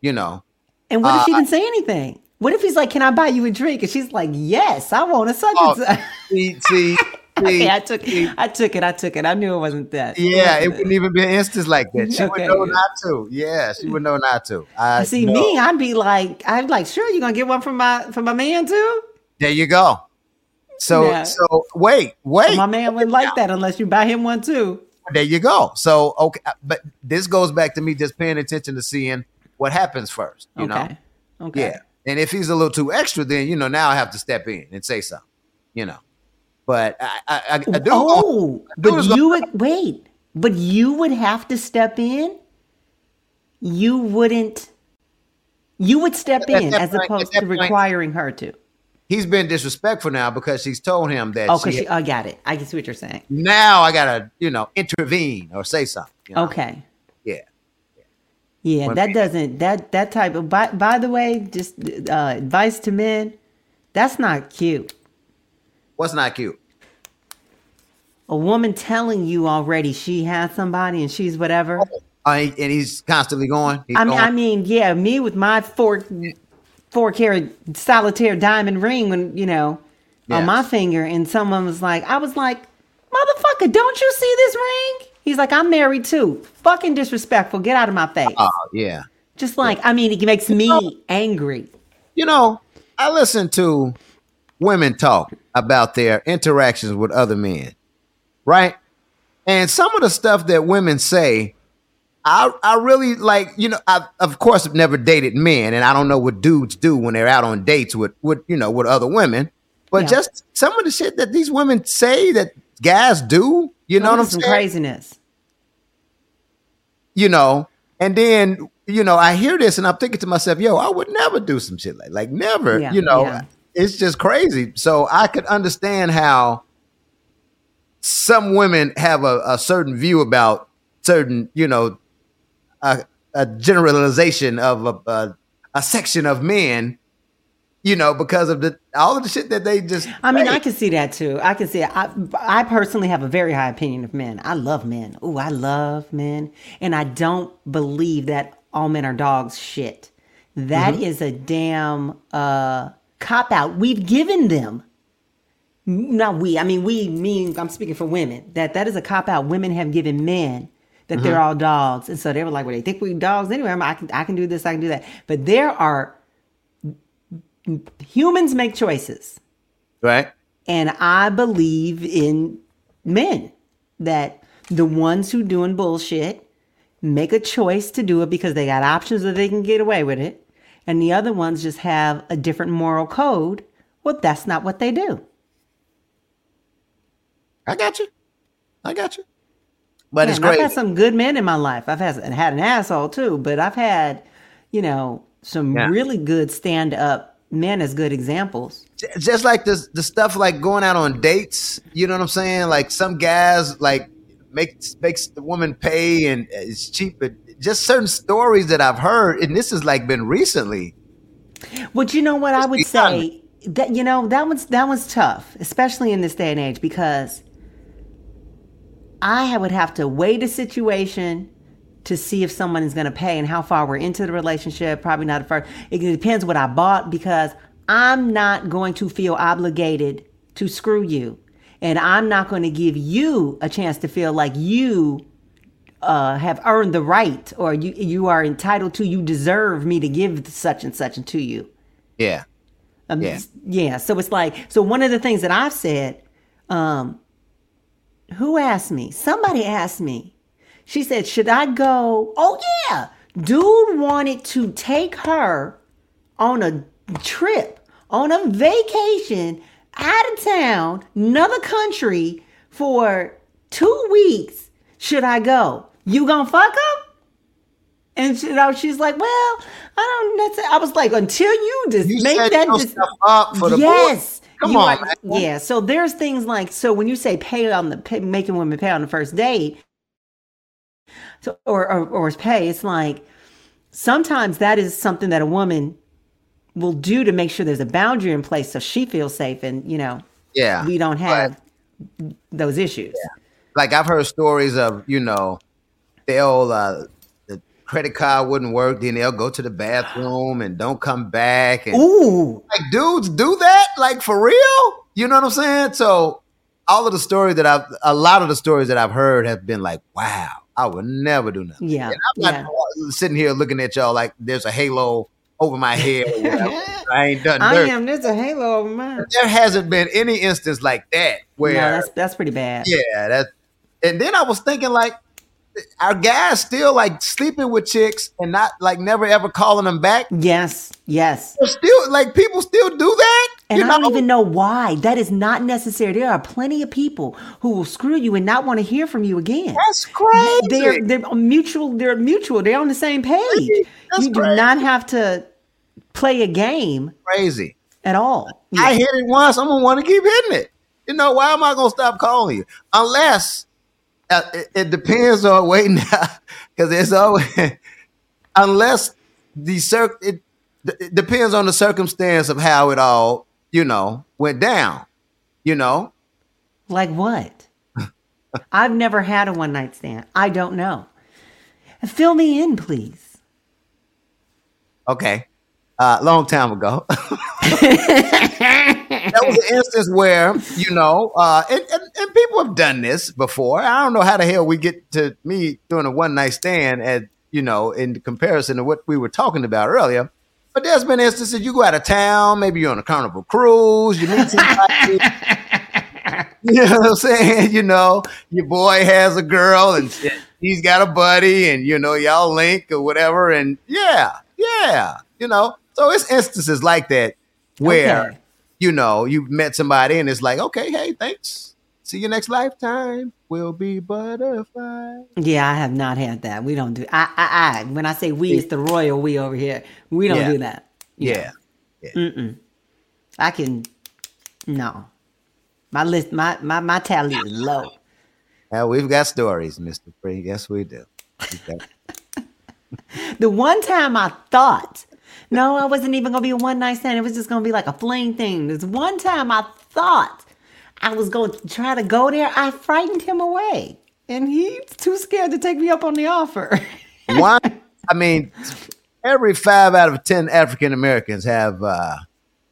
you know. and what if uh, she didn't say anything? What if he's like, "Can I buy you a drink?" And she's like, "Yes, I want a such Oh, and such." See, see, Okay, I took I took it. I took it. I knew it wasn't that. yeah, it wasn't wouldn't even be an instance like that. She Okay, would know not to. Yeah, she would know not to. I See know. me, I'd be like, I'd be like, sure, you're gonna get one from my from my man too? There you go. So, Yeah. so wait, wait. My man wouldn't like that unless you buy him one too. There you go. So, okay, but this goes back to me just paying attention to seeing what happens first. You know, okay. Okay. yeah. And if he's a little too extra, then you know now I have to step in and say something. You know, but I, I, I, I do. Oh, I do but you would wait. But you would have to step in. You wouldn't. You would step in as point- opposed to point- requiring her to. He's been disrespectful now because she's told him that. Oh, because she. I got it. I can see what you're saying. now I gotta, you know, intervene or say something. you know? Okay. Yeah. Yeah, When that doesn't that that type of. By by the way, just uh, advice to men. That's not cute. What's not cute? A woman telling you already she has somebody and she's whatever. Uh, and he's constantly going. He's I mean, going. I mean, yeah, me with my four four carat solitaire diamond ring when you know Yeah. on my finger, and someone was like, I was like, motherfucker, don't you see this ring? He's like, I'm married too. Fucking disrespectful. Get out of my face. oh yeah. Just like, I mean, it makes me angry. You know, I listen to women talk about their interactions with other men, right? And some of the stuff that women say, I I really like. You know, I of course have never dated men, and I don't know what dudes do when they're out on dates with with you know with other women. But Yeah. just some of the shit that these women say that guys do, you know what I'm some saying? craziness. you know, and then you know, I hear this and I'm thinking to myself, yo, I would never do some shit like like never, Yeah, you know. yeah. It's just crazy. So I could understand how some women have a, a certain view about certain, you know, a, a generalization of a, a a section of men, you know, because of the all of the shit that they just I mean, I can see that too. I can see it. I, I personally have a very high opinion of men. I love men. Ooh, I love men. And I don't believe that all men are dogs shit. That Mm-hmm. is a damn uh, cop out. We've given them. Not we. I mean, we mean, I'm speaking for women. That that is a cop out. Women have given men that they're Mm-hmm. all dogs. And so they were like, well, they think we dogs anyway. I'm, I can, I can do this, I can do that. But there are humans make choices. right. And I believe in men that the ones who doing bullshit make a choice to do it because they got options that they can get away with it. And the other ones just have a different moral code. Well, that's not what they do. I got you. I got you. But it's great. I've had some good men in my life. I've had, had an asshole too, but I've had, you know, some Yeah. really good stand up men as good examples. Just like this the stuff like going out on dates you know what i'm saying like some guys like makes makes the woman pay and it's cheap but just certain stories that i've heard and this has like been recently But you know what I would say that you know that one's that one's tough, especially in this day and age, because I would have to weigh the situation to see if someone is going to pay and how far we're into the relationship. Probably not at first. It depends what I bought because I'm not going to feel obligated to screw you, and I'm not going to give you a chance to feel like you uh, have earned the right or you you are entitled to you deserve me to give such and such to you yeah um, Yeah. yeah so it's like so one of the things that i've said um who asked me? Somebody asked me. She said should i go? Oh yeah. Dude wanted to take her on a trip on a vacation out of town another country for two weeks. Should i go? You gonna fuck him and she, you know, she's like, "Well, I don't." That's I was like, until you just you make that stuff up for the yes, Come You on, yeah. So there's things like so when you say pay on the pay, making women pay on the first date, so or, or or pay, it's like sometimes that is something that a woman will do to make sure there's a boundary in place so she feels safe and you know Yeah. we don't have those issues. like I've heard stories of, you know, they'll uh credit card wouldn't work, then they'll go to the bathroom and don't come back. And Ooh, like dudes do that? Like for real? You know what I'm saying? So all of the stories that I've a lot of the stories that I've heard have been like, wow, I would never do nothing. yeah, And I'm not yeah. sitting here looking at y'all like there's a halo over my head. I ain't done I dirt. am. There's a halo over mine. There hasn't been any instance like that where No, that's that's pretty bad. yeah, that. And then I was thinking like, our guys still like sleeping with chicks and not like never ever calling them back. Yes, yes. They're still like people still do that. And you I don't even know why. That is not necessary. There are plenty of people who will screw you and not want to hear from you again. That's crazy. They're they're mutual. They're mutual. They're on the same page. That's you do crazy. not have to play a game crazy. at all. I hit it once. I'm gonna want to keep hitting it. You know why am I gonna stop calling you? Unless it, it depends on wait now because it's always unless the cir- it, it depends on the circumstance of how it all you know went down. You know, Like what? I've never had a one night stand. I don't know. Fill me in, please. Okay. Uh, long time ago. That was an instance where, you know, uh, and, and, and people have done this before. I don't know how the hell we get to me doing a one night stand at, you know, in comparison to what we were talking about earlier. But there's been instances you go out of town, maybe you're on a carnival cruise, you meet somebody. You know what I'm saying? You know, your boy has a girl and he's got a buddy, and you know, y'all link or whatever. And yeah, yeah, you know. So it's instances like that where, Okay. You know, you met somebody and it's like, okay, hey, thanks. See you next lifetime. We'll be butterflies. Yeah, I have not had that. We don't do. I, I, I. When I say we, it's the royal we over here. We don't Yeah. do that. Yeah. yeah. I can. No, my list, my my my tally is low. Now we've got stories, Mr. Free. Yes, we do. The one time I thought, no, I wasn't even gonna be a one night stand. It was just gonna be like a fling thing. This one time I thought I was going to try to go there. I frightened him away, and he's too scared to take me up on the offer. Why? I mean, every five out of ten African Americans have uh,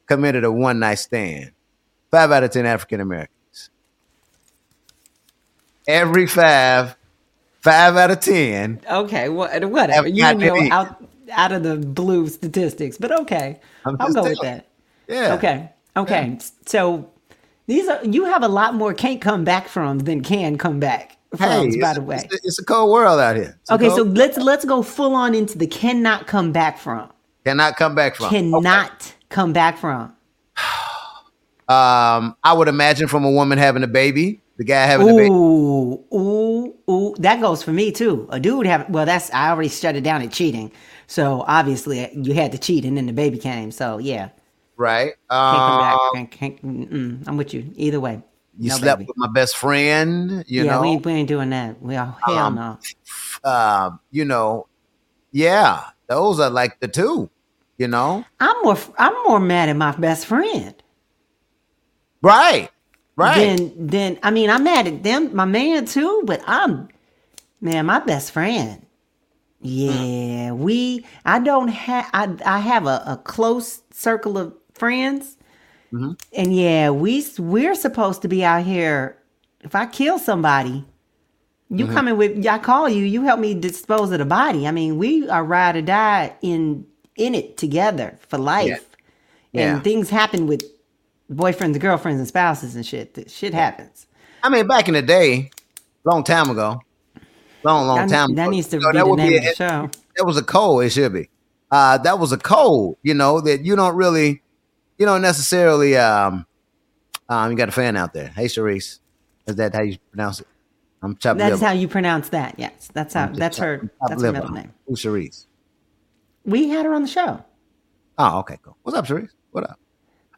committed a one night stand. Five out of ten African Americans. Every five, five out of ten. okay, what, whatever. You know, out out of the blue statistics, but okay, I'm I'll go with that. Yeah. Okay. Okay. So these are you have a lot more can't come back from than can come back from, Hey, by the way. it's, it's a cold world out here. It's a Okay, so let's let's go full on into the cannot come back from. cannot come back from. Cannot come back from. Um, I would imagine from a woman having a baby, the guy having a baby. Ooh, ooh, ooh. That goes for me too. A dude have well, that's I already shut it down at cheating. So obviously you had to cheat and then the baby came. So yeah, Right. can't come back. Um. I'm with you either way. you No, slept baby. with my best friend. You yeah, know. we ain't, we ain't doing that. We all hell Um, no. um, you know, yeah, those are like the two, you know, I'm more I'm more mad at my best friend. right, right. Then then I mean I'm mad at them, my man too, but I'm man, my best friend. Yeah, mm. we I don't have I I have a, a close circle of friends. Mm-hmm. And yeah, we we're supposed to be out here. If I kill somebody, you mm-hmm. coming with I call you, you help me dispose of the body. I mean, we are ride or die in in it together for life. Yeah. And things happen with boyfriends, girlfriends, and spouses and shit. That shit happens. I mean, back in the day, long time ago, long, long That, time. that needs to know, be that the name be of the show. That was a code. It should be. Uh, that was a code. You know that you don't really, you don't necessarily. Um, um, you got a fan out there. Hey, Sharice, is that how you pronounce it? I'm chopping That's liver. how you pronounce that. Yes, that's how. That's her. That's her middle name. Who's Sharice? We had her on the show. Oh, okay, cool. What's up, Sharice? What up?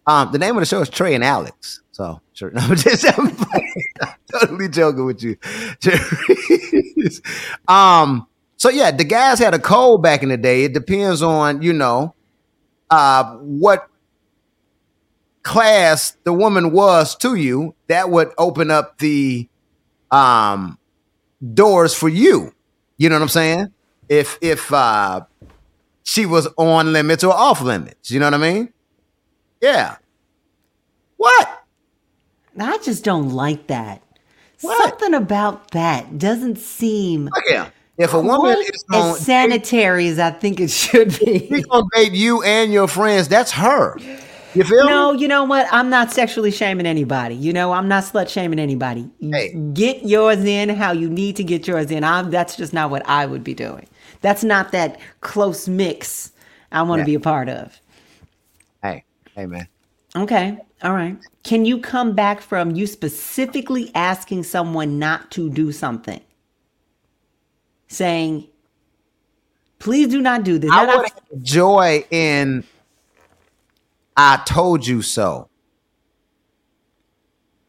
Um, the name of the show is Trey and Alex. So sure, no, just I'm totally joking with you. um, so yeah, the guys had a cold back in the day. It depends on you know, uh, what class the woman was to you. That would open up the um doors for you. You know what I'm saying? If if uh she was on limits or off limits, you know what I mean? Yeah. What? I just don't like that. What? Something about that doesn't seem oh, Look here. If a woman is going as sanitary as I think it should be, she's gonna date you and your friends, that's her. You feel No, me? you know what? I'm not sexually shaming anybody. You know, I'm not slut shaming anybody. Hey. Get yours in how you need to get yours in. I'm, that's just not what I would be doing. That's not that close mix I want to Yeah. be a part of. Hey, hey man. Okay. All right. Can you come back from you specifically asking someone not to do something? Saying, please do not do this. I Not- would have joy in I told you so.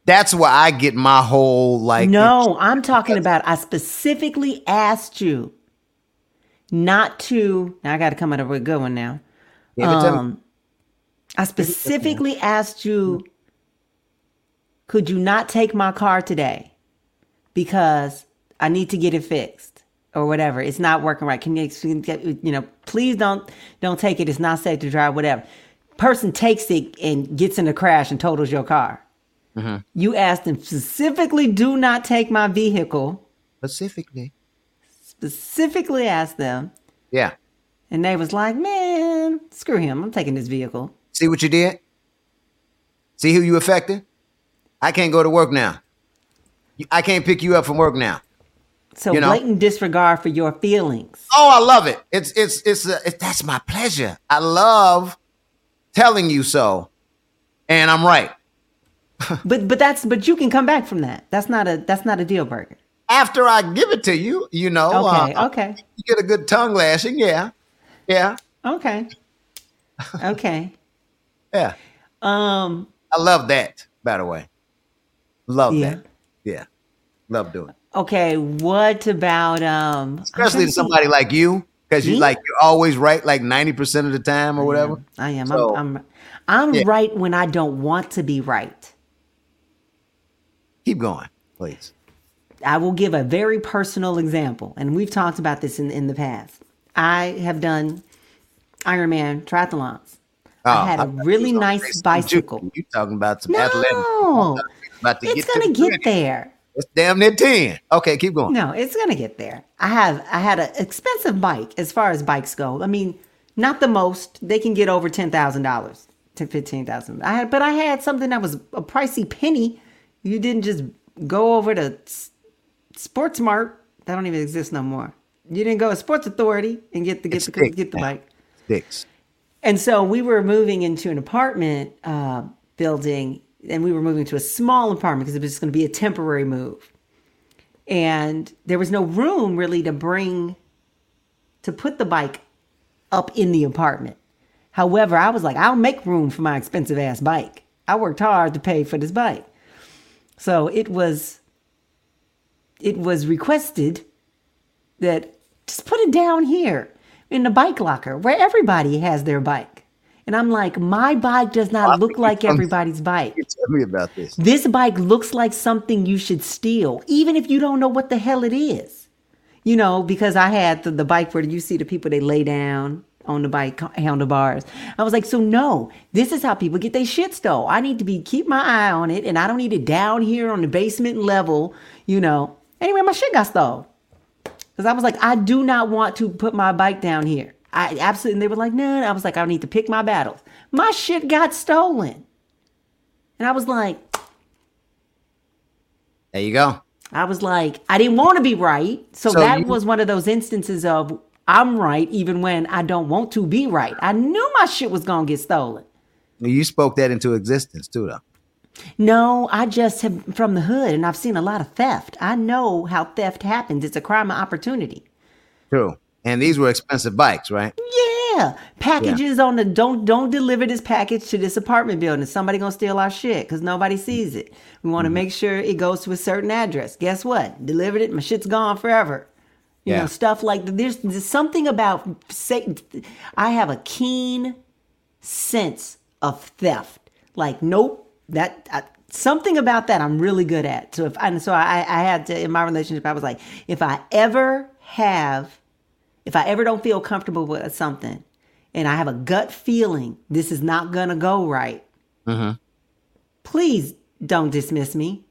That's where I get my whole like no, I'm talking about I specifically asked you not to. Now I got to come up with a good one now. Give it to me. Um, I specifically asked you, could you not take my car today? Because I need to get it fixed or whatever. It's not working right. Can you, you you know, please don't, don't take it. It's not safe to drive, whatever. Person takes it and gets in a crash and totals your car. You asked them specifically, do not take my vehicle. specifically. Specifically asked them. Yeah. And they was like, man, screw him. I'm taking this vehicle. See what you did? See who you affected? I can't go to work now. I can't pick you up from work now. So You know? blatant disregard for your feelings. Oh, I love it. It's it's it's, uh, it, that's my pleasure. I love telling you so, and I'm right. But but that's but you can come back from that. That's not a that's not a deal breaker. After I give it to you, you know, Okay, uh, okay. you get a good tongue lashing. Yeah, yeah, Okay. Okay. Yeah. Um I love that. By the way, love Yeah. that. Yeah, love doing. it. okay, what about um Especially to somebody like you, because you like you're always right, like ninety percent of the time or whatever. I am. So- I'm I'm, I'm Yeah. right when I don't want to be right. Keep going, please. I will give a very personal example, and we've talked about this in, in the past. I have done Ironman triathlons. Oh, I had a really you was gonna nice bicycle. You talking about some athletic? No, About to it's get to gonna get there. It's damn near ten. Okay, keep going. No, it's gonna get there. I have I had an expensive bike as far as bikes go. I mean, not the most. They can get over ten thousand dollars to fifteen thousand. I had, but I had something that was a pricey penny. You didn't just go over to S- Sports Mart. That don't even exist no more. You didn't go to Sports Authority and get the get It's the get the bike. Sticks. And so we were moving into an apartment uh, building, and we were moving to a small apartment because it was just going to be a temporary move. And there was no room really to bring, to put the bike up in the apartment. However, I was like, I'll make room for my expensive ass bike. I worked hard to pay for this bike. So it was, it was requested that just put it down here in the bike locker where everybody has their bike. And I'm like, my bike does not look like everybody's bike. Tell me about this. This bike looks like something you should steal, even if you don't know what the hell it is. You know, because I had the, the bike where you see the people they lay down on the bike handlebars. I was like, so no, this is how people get their shit stole. I need to be keep my eye on it, and I don't need it down here on the basement level. You know. Anyway, my shit got stole. Because I was like, I do not want to put my bike down here. I absolutely, and they were like, no. I was like, I need to pick my battles. My shit got stolen. And I was like, There you go. I was like, I didn't want to be right. So, So that you- was one of those instances of I'm right even when I don't want to be right. I knew my shit was going to get stolen. You spoke that into existence too, though. No, I just have from the hood and I've seen a lot of theft. I know how theft happens. It's a crime of opportunity. True. And these were expensive bikes, right? Yeah, packages on the don't don't deliver this package to this apartment building. Somebody gonna steal our shit because nobody sees it. We want to mm-hmm. make sure it goes to a certain address. Guess what? Delivered it. My shit's gone forever. You Yeah. know stuff like there's, there's something about say. I have a keen sense of theft. Like nope, that. I, Something about that I'm really good at. So if and so I, I had to in my relationship I was like if I ever have if I ever don't feel comfortable with something and I have a gut feeling this is not going to go right, mm-hmm. please don't dismiss me.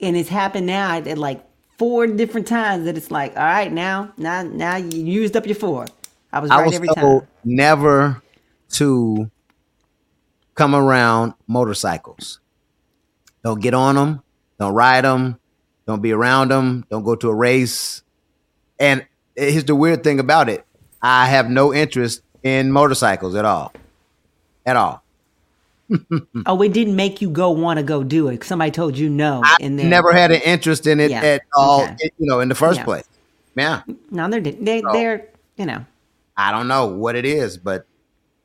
And it's happened now at like four different times that it's like, all right, now, now, now you used up your four. I was I right was every time. never to come around motorcycles. Don't get on them. Don't ride them. Don't be around them. Don't go to a race. And here's the weird thing about it: I have no interest in motorcycles at all, at all. Oh, it didn't make you go want to go do it. Somebody told you no. I and then never had an interest in it Yeah, at all. okay. You know, in the first Yeah. place. Yeah, no, they're they, Oh. they're you know. I don't know what it is, but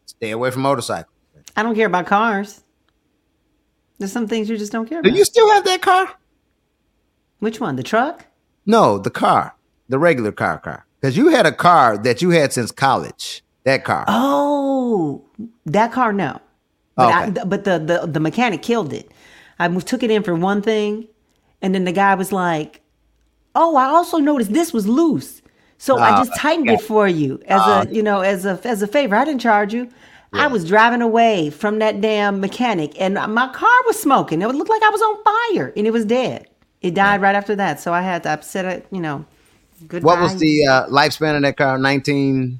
stay away from motorcycles. I don't care about cars. There's some things you just don't care about. Do you still have that car? Which one? The truck? No, the car, the regular car, car. Because you had a car that you had since college. That car. Oh, that car, no. But, Okay. th- but the, the the mechanic killed it. I took it in for one thing, and then the guy was like, "Oh, I also noticed this was loose, so I Oh, just tightened it for you as Oh. a you know as a as a favor. I didn't charge you." I was driving away from that damn mechanic, and my car was smoking. It looked like I was on fire, and it was dead. It died right after that, so I had to upset it. You know, goodbye. what was the uh, lifespan of that car? 19.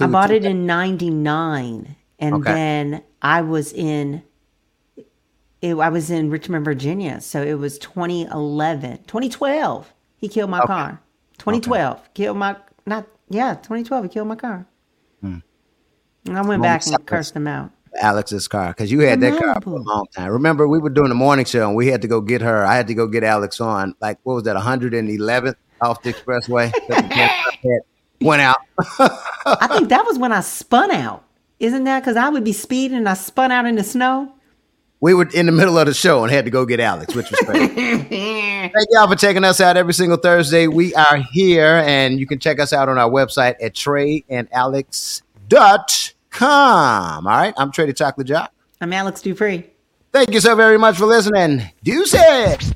I bought it in 99 and Okay. then I was in it, I was in Richmond, Virginia. So it was 2011, 2012. He killed my car. 2012 killed my not yeah, 2012 he killed my car. And I went back and cursed him out. Alex's car because you had that car for a long time. Remember, we were doing the morning show and we had to go get her. I had to go get Alex on like what was that, 111th off the expressway? Went out. I think that was when I spun out. Isn't that because I would be speeding and I spun out in the snow? We were in the middle of the show and had to go get Alex, which was crazy. Thank y'all for checking us out every single Thursday. We are here, and you can check us out on our website at treyandalex.com. All right, I'm the Chocolate Jock. I'm Alex Dupree. Thank you so very much for listening. Deuces.